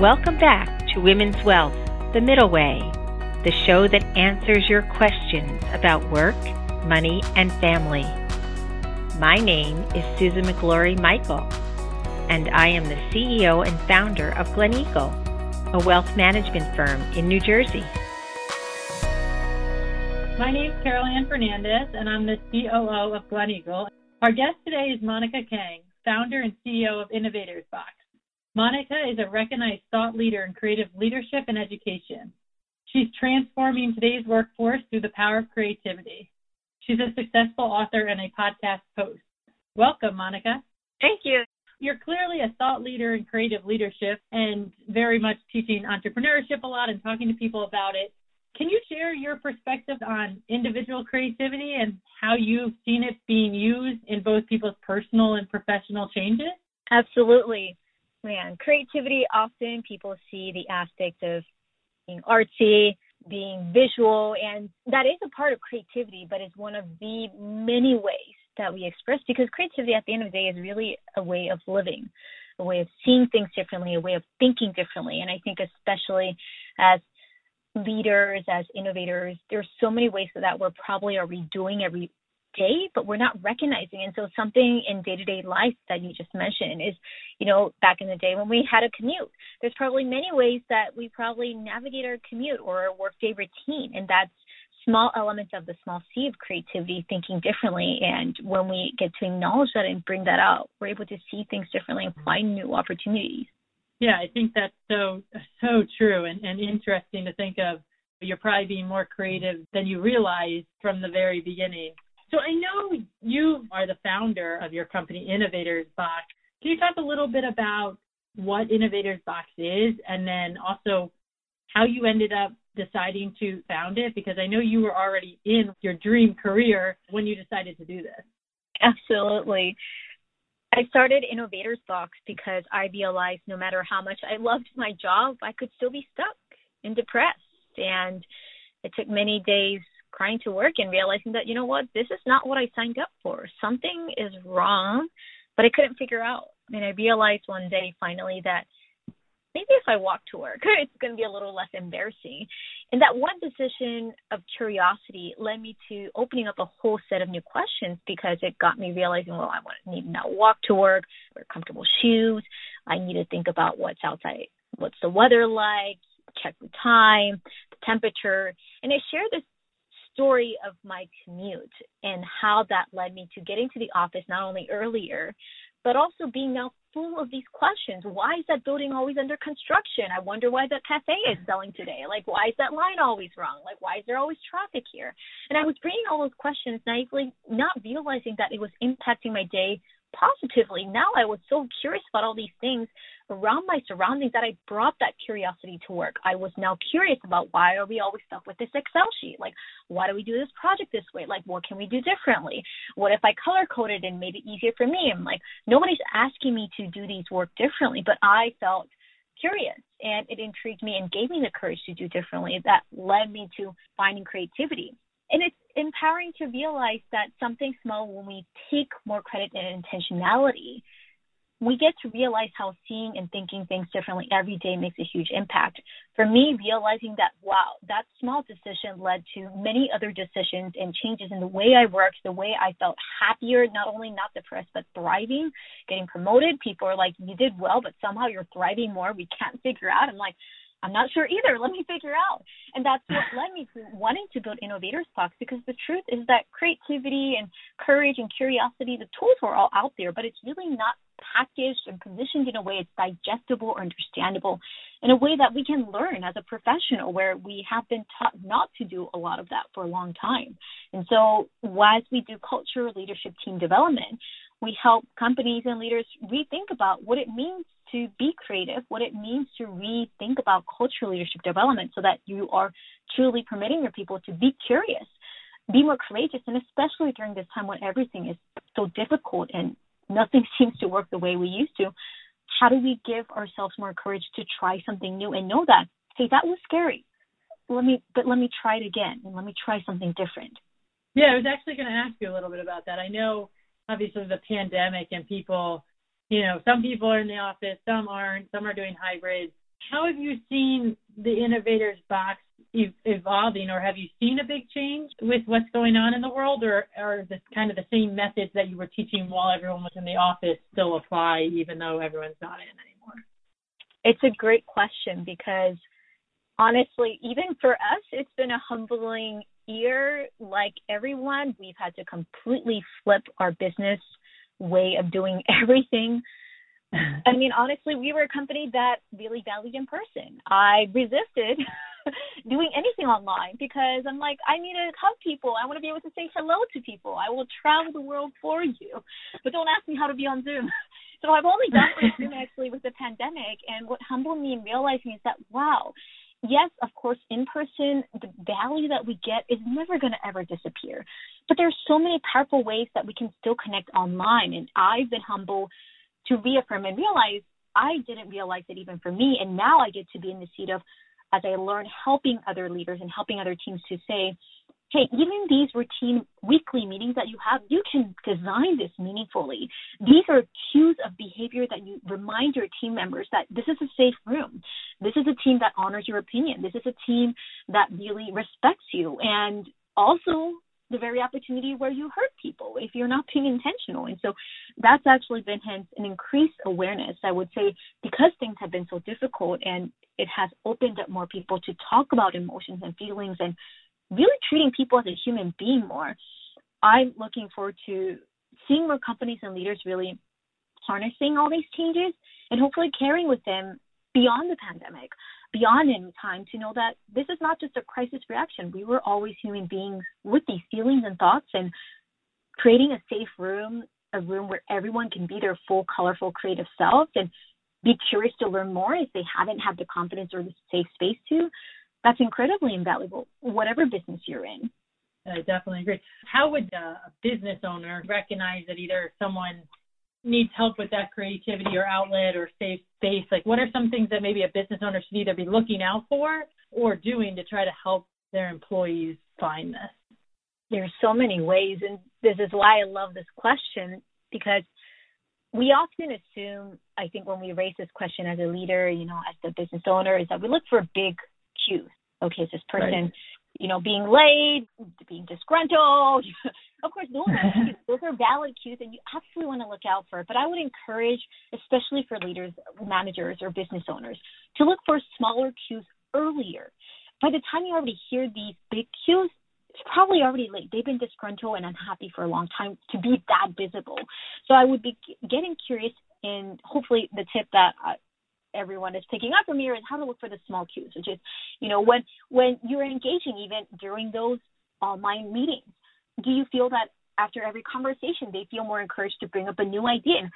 Welcome back to Women's Wealth, The Middle Way, the show that answers your questions about work, money, and family. My name is Susan McGlory Michael, and I am the CEO and founder of Gleneagle, a wealth management firm in New Jersey. My name is Carol Ann Fernandez, and I'm the COO of Gleneagle. Our guest today is Monica Kang, founder and CEO of Innovators Box. Monica is a recognized thought leader in creative leadership and education. She's transforming today's workforce through the power of creativity. She's a successful author and a podcast host. Welcome, Monica. Thank you. You're clearly a thought leader in creative leadership and very much teaching entrepreneurship a lot and talking to people about it. Can you share your perspective on individual creativity and how you've seen it being used in both people's personal and professional changes? Absolutely man, creativity often people see the aspect of being artsy, being visual, and that is a part of creativity, but it's one of the many ways that we express because creativity at the end of the day is really a way of living, a way of seeing things differently, a way of thinking differently. And I think especially as leaders, as innovators, there's so many ways that, we're probably already doing every day, but we're not recognizing. And so something in day to day life that you just mentioned is, you know, back in the day when we had a commute, there's probably many ways that we probably navigate our commute or our workday routine. And that's small elements of the small C of creativity, thinking differently. And when we get to acknowledge that and bring that out, we're able to see things differently and find new opportunities. Yeah, I think that's so so true and, and interesting to think of. You're probably being more creative than you realize from the very beginning. So I know you are the founder of your company, Innovators Box. Can you talk a little bit about what Innovators Box is and then also how you ended up deciding to found it? Because I know you were already in your dream career when you decided to do this. Absolutely. I started Innovators Box because I realized no matter how much I loved my job, I could still be stuck and depressed. And it took many days crying to work and realizing that you know what this is not what i signed up for. Something is wrong but i couldn't figure out. And i realized one day finally that maybe if i walk to work it's going to be a little less embarrassing. And that one decision of curiosity led me to opening up a whole set of new questions because it got me realizing well i need to now walk to work wear comfortable shoes. I need to think about what's outside what's the weather like check the time, the temperature. And I share this story of my commute and how that led me to getting to the office not only earlier, but also being now full of these questions. Why is that building always under construction? I wonder why that cafe is selling today. Like, why is that line always wrong? Like, why is there always traffic here? And I was bringing all those questions naively, not realizing that it was impacting my day positively. Now I was so curious about all these things around my surroundings that I brought that curiosity to work. I was now curious about why are we always stuck with this Excel sheet? Like, why do we do this project this way? Like, what can we do differently? What if I color coded and made it easier for me? I'm like, nobody's asking me to do these work differently, but I felt curious and it intrigued me and gave me the courage to do differently that led me to finding creativity and it's empowering to realize that something small when we take more credit and intentionality we get to realize how seeing and thinking things differently every day makes a huge impact. For me, realizing that, wow, that small decision led to many other decisions and changes in the way I worked, the way I felt happier, not only not depressed, but thriving, getting promoted. People are like, you did well, but somehow you're thriving more. We can't figure out. I'm like, I'm not sure either. Let me figure out. And that's what led me to wanting to build Innovators Box because the truth is that creativity and courage and curiosity, the tools are all out there, but it's really not packaged and positioned in a way it's digestible or understandable in a way that we can learn as a professional where we have been taught not to do a lot of that for a long time. And so as we do culture leadership team development, we help companies and leaders rethink about what it means to be creative, what it means to rethink about cultural leadership development so that you are truly permitting your people to be curious, be more courageous, and especially during this time when everything is so difficult and nothing seems to work the way we used to, how do we give ourselves more courage to try something new and know that, hey, that was scary. Let me, but let me try it again and let me try something different. Yeah, I was actually going to ask you a little bit about that. I know obviously the pandemic and people you know, some people are in the office, some aren't, some are doing hybrids. How have you seen the Innovators Box evolving, or have you seen a big change with what's going on in the world, or are the kind of the same methods that you were teaching while everyone was in the office still apply, even though everyone's not in anymore? It's a great question because honestly, even for us, it's been a humbling year. Like everyone, we've had to completely flip our business way of doing everything. I mean, honestly, we were a company that really valued in person. I resisted doing anything online because I'm like, I need to hug people. I want to be able to say hello to people. I will travel the world for you, but don't ask me how to be on Zoom. So I've only done Zoom actually with the pandemic, and what humbled me in realizing is that wow, yes, of course, in person, the value that we get is never going to ever disappear. But there's so many powerful ways that we can still connect online. And I've been humble to reaffirm and realize I didn't realize it even for me. And now I get to be in the seat of, as I learn, helping other leaders and helping other teams to say, hey, even these routine weekly meetings that you have, you can design this meaningfully. These are cues of behavior that you remind your team members that this is a safe room. This is a team that honors your opinion. This is a team that really respects you. And also, the very opportunity where you hurt people if you're not being intentional. And so that's actually been hence an increased awareness, I would say, because things have been so difficult and it has opened up more people to talk about emotions and feelings and really treating people as a human being more. I'm looking forward to seeing more companies and leaders really harnessing all these changes and hopefully carrying with them beyond the pandemic, beyond any time to know that this is not just a crisis reaction. We were always human beings with these feelings and thoughts and creating a safe room, a room where everyone can be their full, colorful, creative selves and be curious to learn more if they haven't had the confidence or the safe space to that's incredibly invaluable, whatever business you're in. I definitely agree. How would a business owner recognize that either someone needs help with that creativity or outlet or safe space? Like, what are some things that maybe a business owner should either be looking out for or doing to try to help their employees find this? There's so many ways, and this is why I love this question because we often assume, I think, when we raise this question as a leader, you know, as the business owner, is that we look for a big cues. Okay, is this person, right. you know, being late, being disgruntled? Of course, those are those are valid cues, and you absolutely want to look out for it. But I would encourage, especially for leaders, managers, or business owners, to look for smaller cues earlier. By the time you already hear these big cues, it's probably already late. They've been disgruntled and unhappy for a long time to be that visible. So I would be getting curious, and hopefully the tip that uh, everyone is picking up from here is how to look for the small cues, which is, you know, when when you're engaging even during those online meetings, do you feel that after every conversation they feel more encouraged to bring up a new idea? And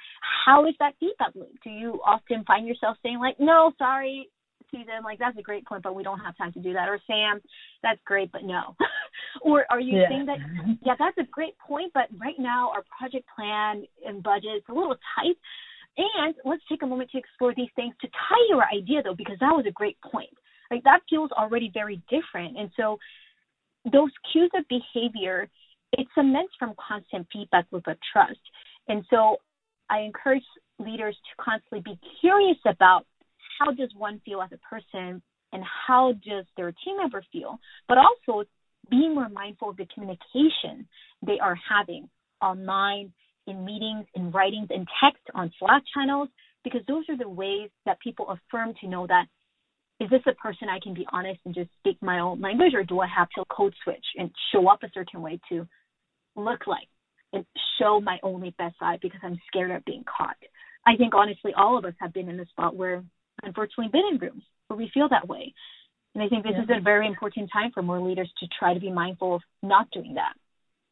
how is that feedback loop? Do you often find yourself saying like, no, sorry, Susan, like that's a great point, but we don't have time to do that. Or Sam, that's great, but no. or are you yeah. saying that yeah, that's a great point, but right now our project plan and budget is a little tight. And let's take a moment to explore these things to tie your idea though, because that was a great point. Like that feels already very different. And so those cues of behavior, it cements from constant feedback loop of trust. And so I encourage leaders to constantly be curious about how does one feel as a person and how does their team member feel, but also being more mindful of the communication they are having online in meetings, in writings, in text on Slack channels, because those are the ways that people affirm to know that is this a person I can be honest and just speak my own language, or do I have to code switch and show up a certain way to look like and show my only best side because I'm scared of being caught? I think honestly, all of us have been in a spot where, unfortunately, been in rooms where we feel that way. And I think this yeah. is a very important time for more leaders to try to be mindful of not doing that.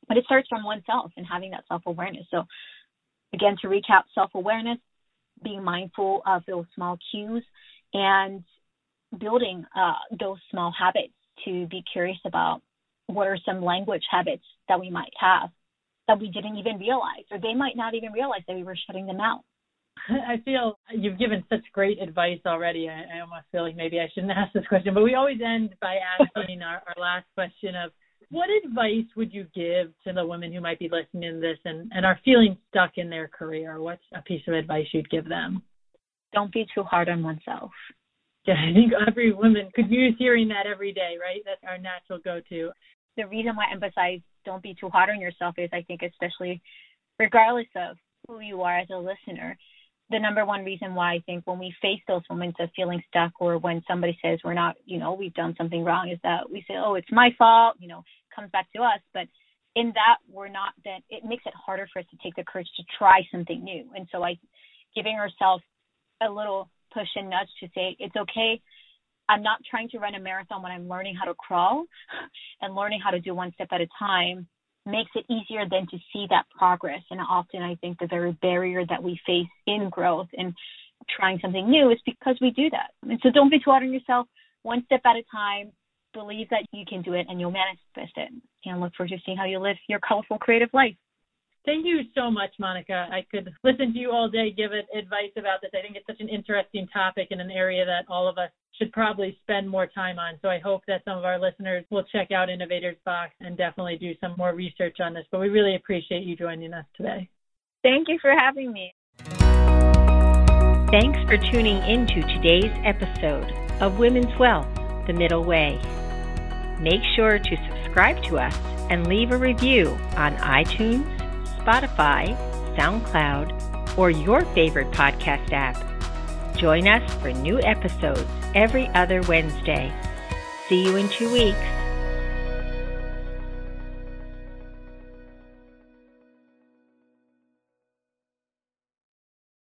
But it starts from oneself and having that self awareness. So, again, to recap self awareness, being mindful of those small cues, and building uh, those small habits to be curious about what are some language habits that we might have that we didn't even realize, or they might not even realize that we were shutting them out. I feel you've given such great advice already. I, I almost feel like maybe I shouldn't ask this question, but we always end by asking our, our last question of what advice would you give to the women who might be listening to this and, and are feeling stuck in their career? What's a piece of advice you'd give them? Don't be too hard on oneself. Yeah, I think every woman could use hearing that every day, right? That's our natural go to. The reason why I emphasize don't be too hard on yourself is I think, especially regardless of who you are as a listener, the number one reason why I think when we face those moments of feeling stuck or when somebody says we're not, you know, we've done something wrong is that we say, oh, it's my fault, you know, comes back to us. But in that, we're not, then it makes it harder for us to take the courage to try something new. And so I, giving ourselves a little push and nudge to say, it's okay. I'm not trying to run a marathon when I'm learning how to crawl and learning how to do one step at a time makes it easier then to see that progress. And often I think the very barrier that we face in growth and trying something new is because we do that. And so don't be too hard on yourself. One step at a time. Believe that you can do it and you'll manifest it. And look forward to seeing how you live your colorful creative life. Thank you so much, Monica. I could listen to you all day, give it advice about this. I think it's such an interesting topic in an area that all of us should probably spend more time on. So I hope that some of our listeners will check out Innovators Box and definitely do some more research on this. But we really appreciate you joining us today. Thank you for having me. Thanks for tuning into today's episode of Women's Wealth The Middle Way. Make sure to subscribe to us and leave a review on iTunes, Spotify, SoundCloud, or your favorite podcast app. Join us for new episodes every other Wednesday. See you in two weeks.